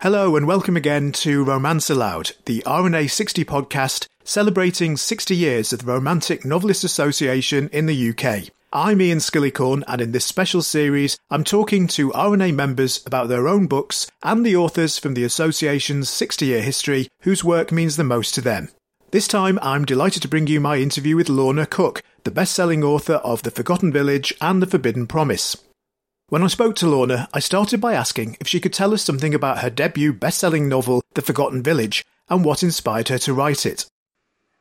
Hello and welcome again to Romance Aloud, the RNA 60 podcast celebrating 60 years of the Romantic Novelists Association in the UK. I'm Ian Skillicorn, and in this special series, I'm talking to RNA members about their own books and the authors from the association's 60 year history whose work means the most to them. This time, I'm delighted to bring you my interview with Lorna Cook, the best selling author of The Forgotten Village and The Forbidden Promise. When I spoke to Lorna, I started by asking if she could tell us something about her debut best selling novel, The Forgotten Village, and what inspired her to write it.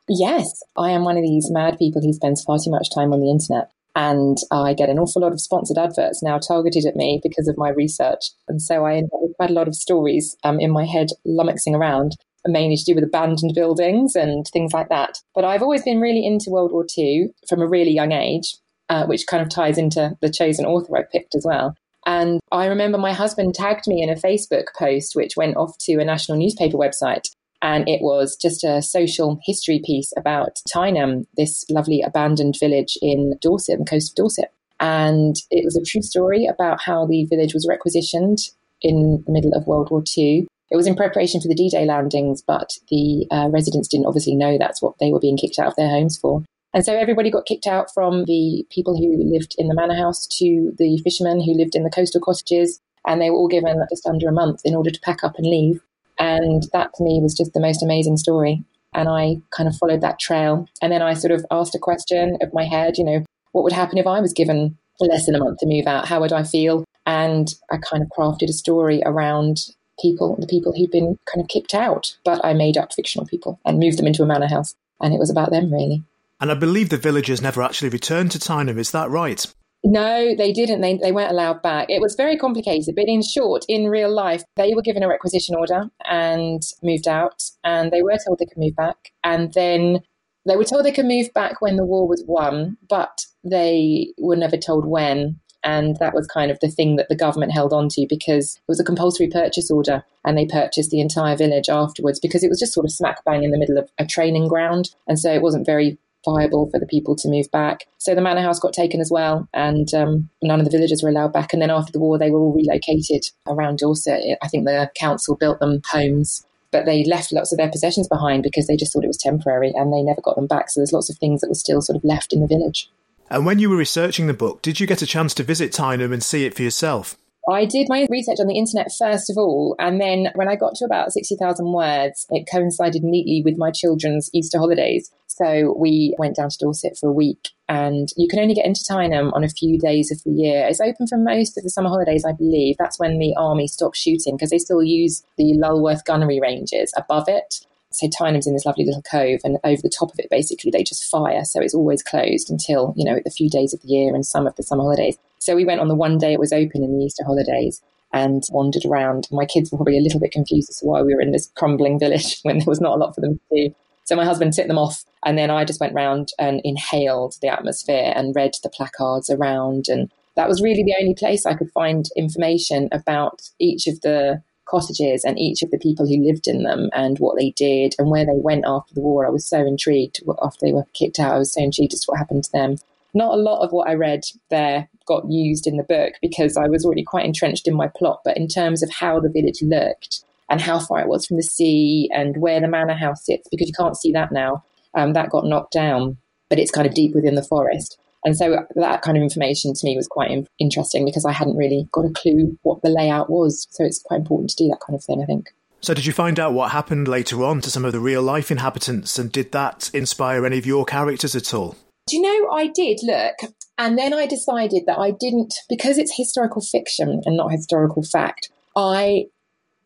Yes, I am one of these mad people who spends far too much time on the internet. And I get an awful lot of sponsored adverts now targeted at me because of my research. And so I end up with quite a lot of stories um, in my head lummoxing around, mainly to do with abandoned buildings and things like that. But I've always been really into World War II from a really young age uh, which kind of ties into the chosen author I picked as well. And I remember my husband tagged me in a Facebook post, which went off to a national newspaper website. And it was just a social history piece about Tyneham, this lovely abandoned village in Dorset, the coast of Dorset. And it was a true story about how the village was requisitioned in the middle of World War II. It was in preparation for the D Day landings, but the uh, residents didn't obviously know that's what they were being kicked out of their homes for. And so everybody got kicked out from the people who lived in the manor house to the fishermen who lived in the coastal cottages. And they were all given just under a month in order to pack up and leave. And that to me was just the most amazing story. And I kind of followed that trail. And then I sort of asked a question of my head, you know, what would happen if I was given less than a month to move out? How would I feel? And I kind of crafted a story around people, the people who'd been kind of kicked out, but I made up fictional people and moved them into a manor house. And it was about them, really. And I believe the villagers never actually returned to Tyneham, is that right? No, they didn't. They, they weren't allowed back. It was very complicated. But in short, in real life, they were given a requisition order and moved out, and they were told they could move back. And then they were told they could move back when the war was won, but they were never told when. And that was kind of the thing that the government held on to because it was a compulsory purchase order and they purchased the entire village afterwards because it was just sort of smack bang in the middle of a training ground. And so it wasn't very viable for the people to move back. So the manor house got taken as well, and um, none of the villagers were allowed back. And then after the war, they were all relocated around Dorset. I think the council built them homes. But they left lots of their possessions behind because they just thought it was temporary and they never got them back. So there's lots of things that were still sort of left in the village. And when you were researching the book, did you get a chance to visit Tyneham and see it for yourself? I did my research on the internet first of all, and then when I got to about 60,000 words, it coincided neatly with my children's Easter holidays. So we went down to Dorset for a week, and you can only get into Tyneham on a few days of the year. It's open for most of the summer holidays, I believe. That's when the army stops shooting because they still use the Lulworth gunnery ranges above it. So Tyneham's in this lovely little cove, and over the top of it, basically, they just fire. So it's always closed until, you know, the few days of the year and some of the summer holidays. So we went on the one day it was open in the Easter holidays and wandered around. My kids were probably a little bit confused as to why we were in this crumbling village when there was not a lot for them to do. So my husband took them off, and then I just went round and inhaled the atmosphere and read the placards around. And that was really the only place I could find information about each of the cottages and each of the people who lived in them and what they did and where they went after the war. I was so intrigued after they were kicked out. I was so intrigued as to what happened to them. Not a lot of what I read there got used in the book because I was already quite entrenched in my plot, but in terms of how the village looked and how far it was from the sea and where the manor house sits, because you can't see that now, um, that got knocked down, but it's kind of deep within the forest. And so that kind of information to me was quite in- interesting because I hadn't really got a clue what the layout was. So it's quite important to do that kind of thing, I think. So, did you find out what happened later on to some of the real life inhabitants, and did that inspire any of your characters at all? Do you know, I did look, and then I decided that I didn't, because it's historical fiction and not historical fact, I,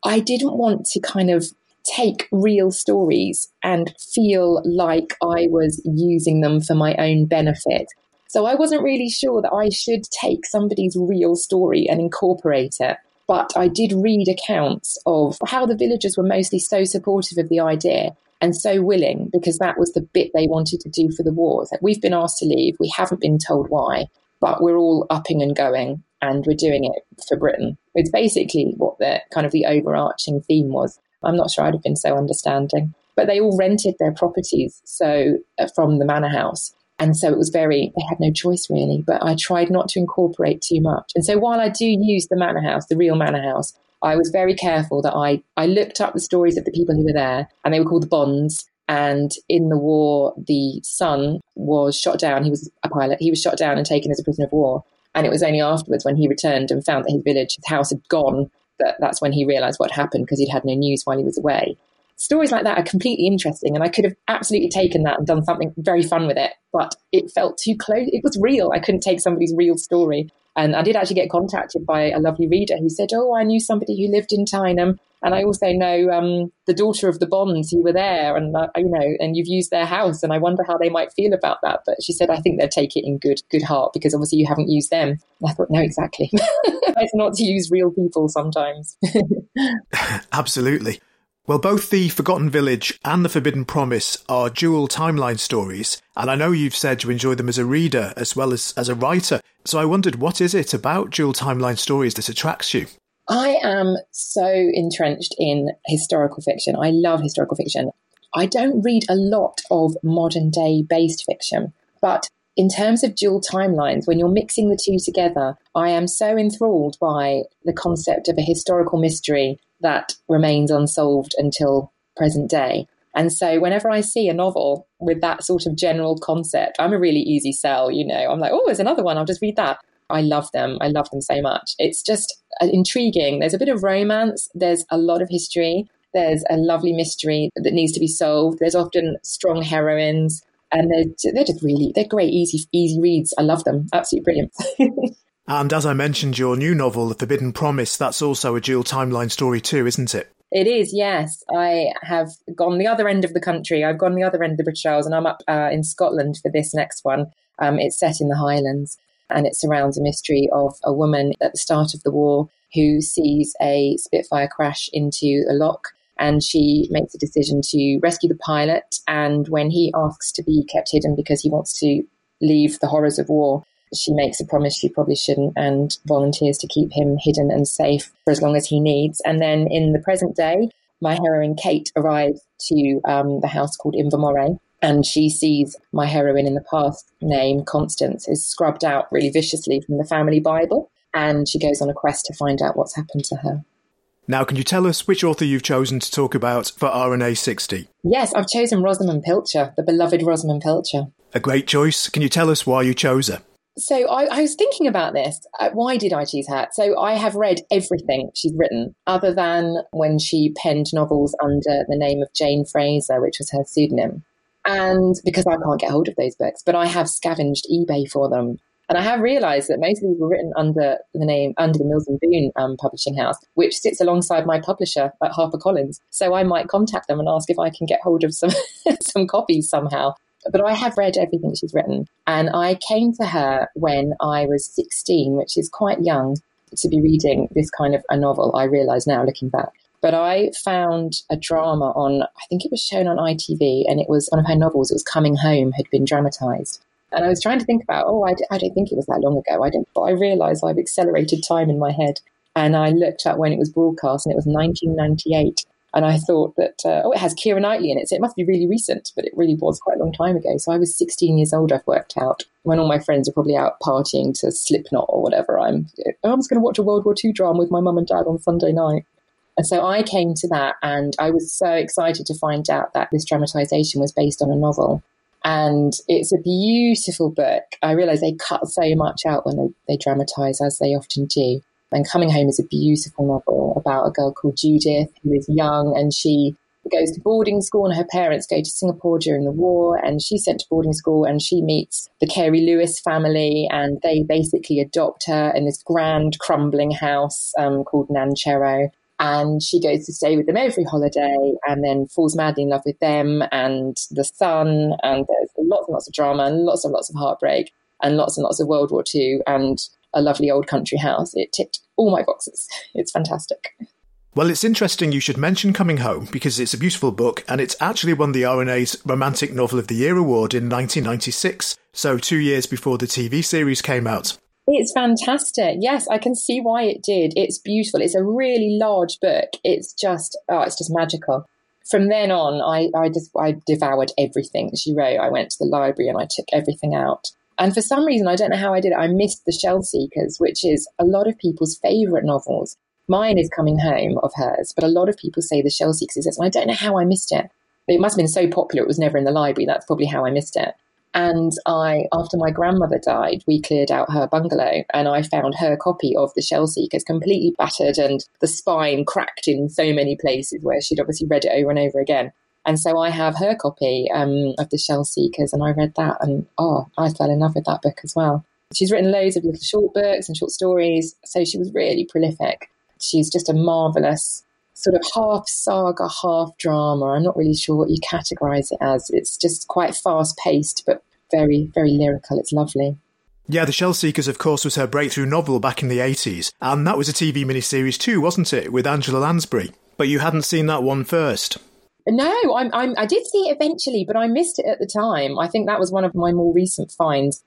I didn't want to kind of take real stories and feel like I was using them for my own benefit. So I wasn't really sure that I should take somebody's real story and incorporate it. But I did read accounts of how the villagers were mostly so supportive of the idea and so willing because that was the bit they wanted to do for the war. That we've been asked to leave, we haven't been told why, but we're all upping and going and we're doing it for Britain. It's basically what the kind of the overarching theme was. I'm not sure I'd have been so understanding. But they all rented their properties so uh, from the manor house. And so it was very, they had no choice really, but I tried not to incorporate too much. And so while I do use the manor house, the real manor house, I was very careful that I, I looked up the stories of the people who were there, and they were called the Bonds. And in the war, the son was shot down. He was a pilot. He was shot down and taken as a prisoner of war. And it was only afterwards when he returned and found that his village, his house had gone, that that's when he realized what happened because he'd had no news while he was away. Stories like that are completely interesting, and I could have absolutely taken that and done something very fun with it, but it felt too close. It was real. I couldn't take somebody's real story. And I did actually get contacted by a lovely reader who said, Oh, I knew somebody who lived in Tyneham. And I also know um, the daughter of the Bonds who were there, and uh, you know, and you've used their house, and I wonder how they might feel about that. But she said, I think they'd take it in good good heart because obviously you haven't used them. And I thought, no, exactly. it's not to use real people sometimes. Absolutely. Well, both The Forgotten Village and The Forbidden Promise are dual timeline stories, and I know you've said you enjoy them as a reader as well as as a writer. So I wondered, what is it about dual timeline stories that attracts you? I am so entrenched in historical fiction. I love historical fiction. I don't read a lot of modern day based fiction, but in terms of dual timelines, when you're mixing the two together, I am so enthralled by the concept of a historical mystery that remains unsolved until present day. And so whenever I see a novel with that sort of general concept, I'm a really easy sell, you know. I'm like, oh, there's another one, I'll just read that. I love them. I love them so much. It's just uh, intriguing. There's a bit of romance, there's a lot of history, there's a lovely mystery that needs to be solved. There's often strong heroines, and they're, they're just really, they're great, easy, easy reads. I love them. Absolutely brilliant. And as I mentioned, your new novel, The Forbidden Promise, that's also a dual timeline story too, isn't it? It is, yes. I have gone the other end of the country. I've gone the other end of the British Isles, and I'm up uh, in Scotland for this next one. Um, it's set in the Highlands, and it surrounds a mystery of a woman at the start of the war who sees a Spitfire crash into a loch, and she makes a decision to rescue the pilot. And when he asks to be kept hidden because he wants to leave the horrors of war, she makes a promise she probably shouldn't and volunteers to keep him hidden and safe for as long as he needs. And then in the present day, my heroine Kate arrives to um, the house called Invermoray and she sees my heroine in the past name, Constance, is scrubbed out really viciously from the family Bible. And she goes on a quest to find out what's happened to her. Now, can you tell us which author you've chosen to talk about for RNA 60? Yes, I've chosen Rosamunde Pilcher, the beloved Rosamunde Pilcher. A great choice. Can you tell us why you chose her? So I, I, was thinking about this. Uh, why did I choose her? So I have read everything she's written, other than when she penned novels under the name of Jane Fraser, which was her pseudonym. And because I can't get hold of those books, but I have scavenged eBay for them. And I have realised that most of these were written under the name, under the Mills and Boon um, publishing house, which sits alongside my publisher at HarperCollins. So I might contact them and ask if I can get hold of some some copies somehow but I have read everything she's written. And I came to her when I was 16, which is quite young to be reading this kind of a novel, I realise now looking back. But I found a drama on, I think it was shown on ITV, and it was one of her novels. It was Coming Home, had been dramatised. And I was trying to think about, oh, I don't think it was that long ago. I didn't, but I realised I've accelerated time in my head. And I looked at when it was broadcast, and it was 1998. And I thought that, uh, oh, it has Keira Knightley in it, so it must be really recent, but it really was quite a long time ago. So I was 16 years old, I've worked out. When all my friends are probably out partying to Slipknot or whatever, I'm, I'm just going to watch a World War II drama with my mum and dad on Sunday night. And so I came to that, and I was so excited to find out that this dramatization was based on a novel. And it's a beautiful book. I realize they cut so much out when they, they dramatize, as they often do. And Coming Home is a beautiful novel about a girl called Judith who is young and she goes to boarding school and her parents go to Singapore during the war and she's sent to boarding school and she meets the Carey Lewis family and they basically adopt her in this grand crumbling house um, called Nancherrow and she goes to stay with them every holiday and then falls madly in love with them and the son and there's lots and lots of drama and lots and lots of heartbreak and lots and lots of World War II and a lovely old country house. It ticked all my boxes. It's fantastic. Well, it's interesting you should mention Coming Home because it's a beautiful book and it's actually won the RNA's Romantic Novel of the Year award in 1996, so two years before the TV series came out. It's fantastic. Yes, I can see why it did. It's beautiful. It's a really large book. It's just, oh, it's just magical. From then on, I, I just, I devoured everything she wrote. I went to the library and I took everything out. And for some reason, I don't know how I did it, I missed The Shell Seekers, which is a lot of people's favourite novels. Mine is coming home of hers, but a lot of people say the Shell Seekers and I don't know how I missed it. It must have been so popular, it was never in the library. That's probably how I missed it. And I, after my grandmother died, we cleared out her bungalow and I found her copy of The Shell Seekers completely battered and the spine cracked in so many places where she'd obviously read it over and over again. And so I have her copy um, of The Shell Seekers and I read that and oh, I fell in love with that book as well. She's written loads of little short books and short stories, so she was really prolific. She's just a marvelous sort of half saga, half drama. I'm not really sure what you categorize it as. It's just quite fast paced, but very, very lyrical. It's lovely. Yeah, The Shell Seekers, of course, was her breakthrough novel back in the 80s, and that was a TV miniseries too, wasn't it, with Angela Lansbury? But you hadn't seen that one first. No, I'm, I'm, i did see it eventually, but I missed it at the time. I think that was one of my more recent finds.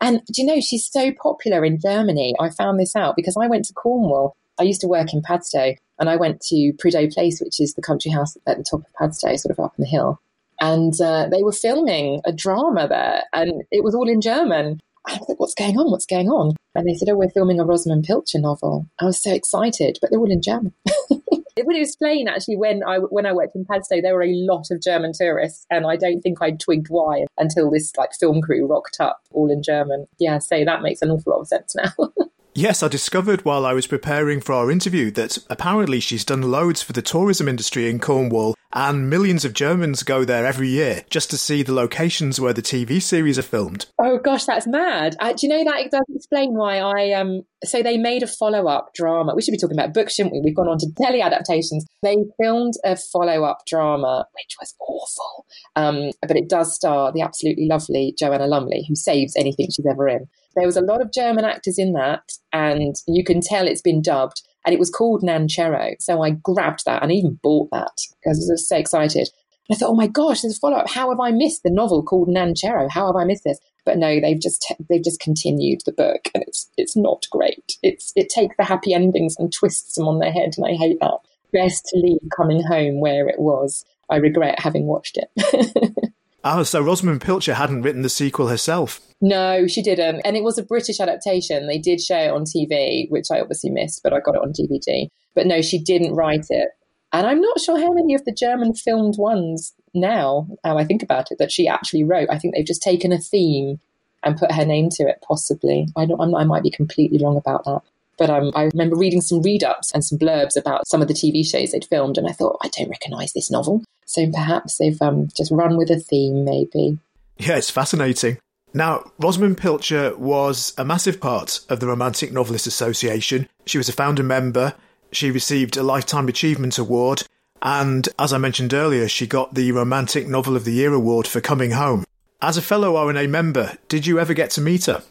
And do you know, she's so popular in Germany. I found this out because I went to Cornwall. I used to work in Padstow, and I went to Prideaux Place, which is the country house at the top of Padstow, sort of up in the hill. And uh, they were filming a drama there, and it was all in German. I was like, what's going on? What's going on? And they said, oh, we're filming a Rosamunde Pilcher novel. I was so excited, but they're all in German. it would explain actually when I when I worked in Padstow, there were a lot of German tourists, and I don't think I twigged why until this like film crew rocked up all in German. Yeah, so that makes an awful lot of sense now. Yes, I discovered while I was preparing for our interview that apparently she's done loads for the tourism industry in Cornwall, and millions of Germans go there every year just to see the locations where the TV series are filmed. Oh gosh, that's mad! Uh, do you know that it does explain why I um? So they made a follow-up drama. We should be talking about books, shouldn't we? We've gone on to telly adaptations. They filmed a follow-up drama, which was awful, um, but it does star the absolutely lovely Joanna Lumley, who saves anything she's ever in. There was a lot of German actors in that, and you can tell it's been dubbed. And it was called Nancherrow. So I grabbed that and even bought that because I was so excited. And I thought, oh my gosh, there's a follow up. How have I missed the novel called Nancherrow? How have I missed this? But no, they've just they've just continued the book, and it's it's not great. It's it takes the happy endings and twists them on their head, and I hate that. Best to leave coming home where it was. I regret having watched it. oh, so Rosamunde Pilcher hadn't written the sequel herself. No, she didn't. And it was a British adaptation. They did show it on TV, which I obviously missed, but I got it on DVD. But no, she didn't write it. And I'm not sure how many of the German filmed ones now, how I think about it, that she actually wrote. I think they've just taken a theme and put her name to it, possibly. I, don't, i might be completely wrong about that. But um, I remember reading some read ups and some blurbs about some of the TV shows they'd filmed, and I thought, I don't recognise this novel. So perhaps they've um, just run with a theme, maybe. Yeah, it's fascinating. Now, Rosamunde Pilcher was a massive part of the Romantic Novelists Association. She was a founder member. She received a Lifetime Achievement Award. And as I mentioned earlier, she got the Romantic Novel of the Year award for Coming Home. As a fellow RNA member, did you ever get to meet her?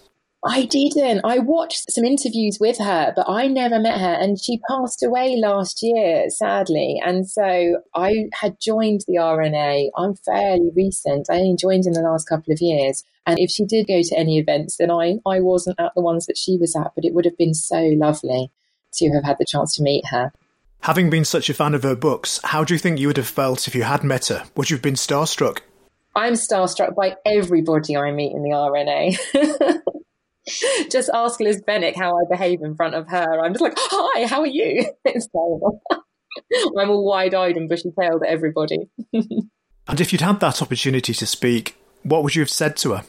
I didn't. I watched some interviews with her, but I never met her. And she passed away last year, sadly. And so I had joined the RNA. I'm fairly recent. I only joined in the last couple of years. And if she did go to any events, then I, I wasn't at the ones that she was at, but it would have been so lovely to have had the chance to meet her. Having been such a fan of her books, how do you think you would have felt if you had met her? Would you have been starstruck? I'm starstruck by everybody I meet in the RNA. just ask Liz Bennick how I behave in front of her. I'm just like, hi, how are you? It's terrible. I'm all wide eyed and bushy tailed at everybody. and if you'd had that opportunity to speak, what would you have said to her?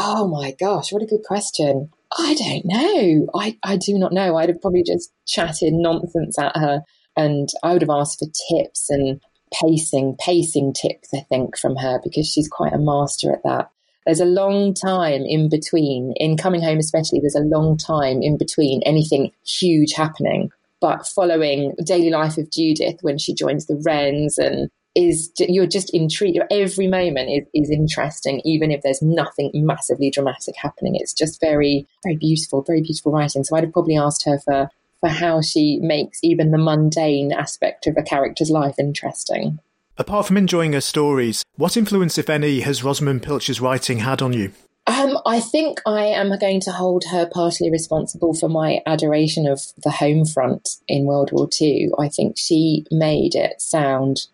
Oh my gosh, what a good question. I don't know. I, I do not know. I'd have probably just chatted nonsense at her and I would have asked for tips and pacing, pacing tips, I think, from her because she's quite a master at that there's a long time in between, in coming home especially, there's a long time in between anything huge happening. But following daily life of Judith when she joins the Wrens and is you're just intrigued. Every moment is, is interesting, even if there's nothing massively dramatic happening. It's just very, very beautiful, very beautiful writing. So I'd have probably asked her for for how she makes even the mundane aspect of a character's life interesting. Apart from enjoying her stories, what influence, if any, has Rosamunde Pilcher's writing had on you? Um, I think I am going to hold her partially responsible for my adoration of the home front in World War II. I think she made it sound.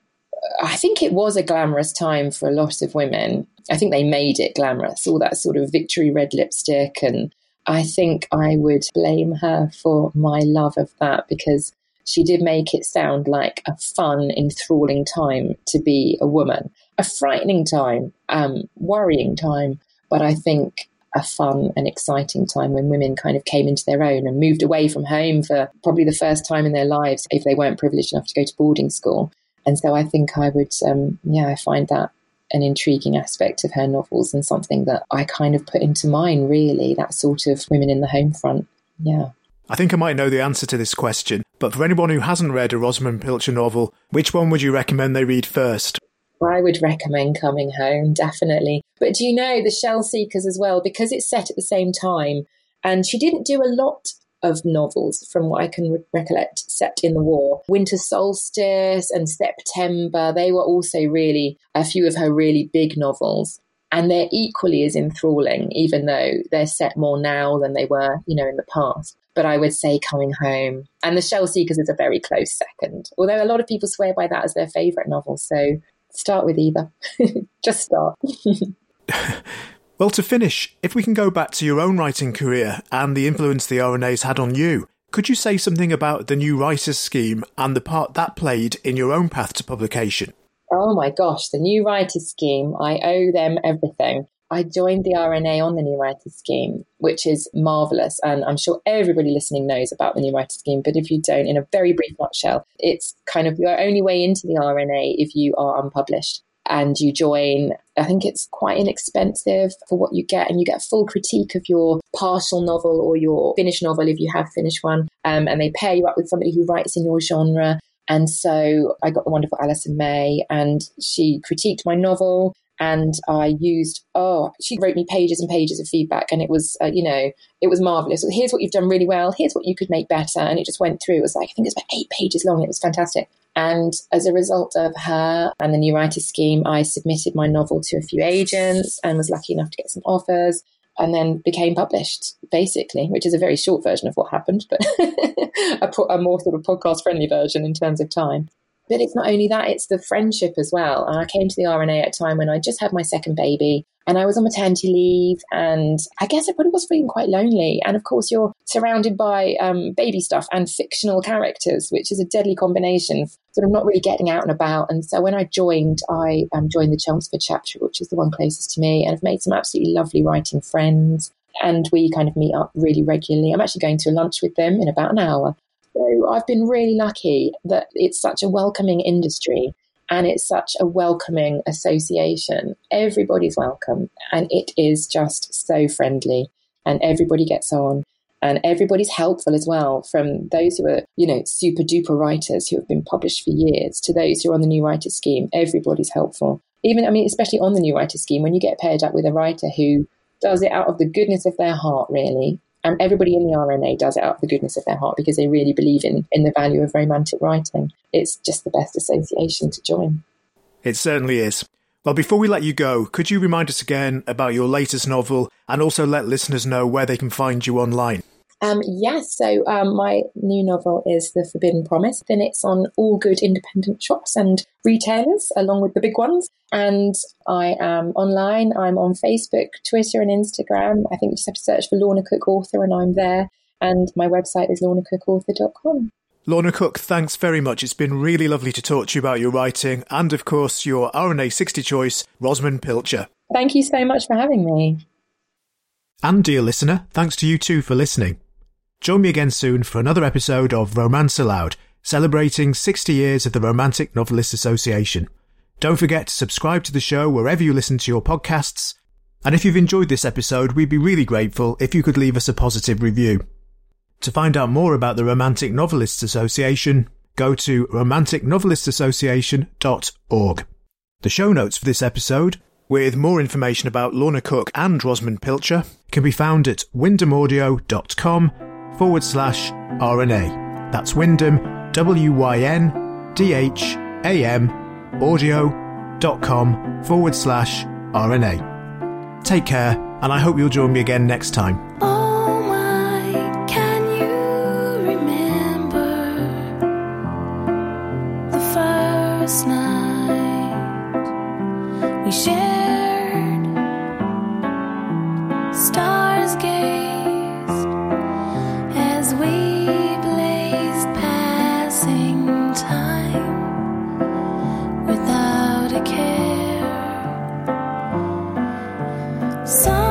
I think it was a glamorous time for a lot of women. I think they made it glamorous, all that sort of victory red lipstick. And I think I would blame her for my love of that because she did make it sound like a fun, enthralling time to be a woman, a frightening time, um, worrying time, but I think a fun and exciting time when women kind of came into their own and moved away from home for probably the first time in their lives if they weren't privileged enough to go to boarding school. And so I think I would, um, yeah, I find that an intriguing aspect of her novels and something that I kind of put into mine, really, that sort of women in the home front. Yeah. I think I might know the answer to this question, but for anyone who hasn't read a Rosamunde Pilcher novel, which one would you recommend they read first? I would recommend Coming Home, definitely. But do you know the Shell Seekers as well, because it's set at the same time, and she didn't do a lot of novels, from what I can re- recollect, set in the war. Winter Solstice and September, they were also really a few of her really big novels. And they're equally as enthralling, even though they're set more now than they were, you know, in the past. But I would say Coming Home. And The Shell Seekers is a very close second, although a lot of people swear by that as their favourite novel. So start with either. Just start. well, to finish, if we can go back to your own writing career and the influence the RNA's had on you, could you say something about the New Writers Scheme and the part that played in your own path to publication? Oh my gosh, the New Writers Scheme. I owe them everything. I joined the RNA on the New Writers Scheme, which is marvelous. And I'm sure everybody listening knows about the New Writers Scheme. But if you don't, in a very brief nutshell, it's kind of your only way into the RNA if you are unpublished and you join. I think it's quite inexpensive for what you get, and you get full critique of your partial novel or your finished novel if you have finished one. Um, and they pair you up with somebody who writes in your genre. And so I got the wonderful Alison May, and she critiqued my novel and I used oh she wrote me pages and pages of feedback and it was uh, you know it was marvelous here's what you've done really well here's what you could make better and it just went through it was like I think it was about eight pages long it was fantastic and as a result of her and the new writer scheme I submitted my novel to a few agents and was lucky enough to get some offers and then became published basically which is a very short version of what happened but a, a more sort of podcast friendly version in terms of time but it's not only that, it's the friendship as well. And I came to the RNA at a time when I just had my second baby and I was on maternity leave. And I guess I probably was feeling quite lonely. And of course, you're surrounded by um, baby stuff and fictional characters, which is a deadly combination. Sort of not really getting out and about. And so when I joined, I um, joined the Chelmsford chapter, which is the one closest to me, and I've made some absolutely lovely writing friends and we kind of meet up really regularly. I'm actually going to lunch with them in about an hour. So I've been really lucky that it's such a welcoming industry and it's such a welcoming association. Everybody's welcome and it is just so friendly and everybody gets on and everybody's helpful as well from those who are, you know, super duper writers who have been published for years to those who are on the new writer scheme. Everybody's helpful. Even, I mean, especially on the new writer scheme, when you get paired up with a writer who does it out of the goodness of their heart, really, and everybody in the RNA does it out of the goodness of their heart because they really believe in, in the value of romantic writing. It's just the best association to join. It certainly is. Well, before we let you go, could you remind us again about your latest novel and also let listeners know where they can find you online? Um, yes, so um, my new novel is The Forbidden Promise, and it's on all good independent shops and retailers, along with the big ones. And I am online. I'm on Facebook, Twitter, and Instagram. I think you just have to search for Lorna Cook Author, and I'm there. And my website is lornacookauthor.com. Lorna Cook, thanks very much. It's been really lovely to talk to you about your writing and, of course, your RNA 60 choice, Rosamunde Pilcher. Thank you so much for having me. And, dear listener, thanks to you too for listening. Join me again soon for another episode of Romance Aloud, celebrating 60 years of the Romantic Novelists Association. Don't forget to subscribe to the show wherever you listen to your podcasts. And if you've enjoyed this episode, we'd be really grateful if you could leave us a positive review. To find out more about the Romantic Novelists Association, go to romanticnovelistassociation.org. The show notes for this episode, with more information about Lorna Cook and Rosamunde Pilcher, can be found at wyndhamaudio.com forward slash RNA. That's Wyndham, W Y N D H A M, audio.com forward slash RNA. Take care, and I hope you'll join me again next time. Some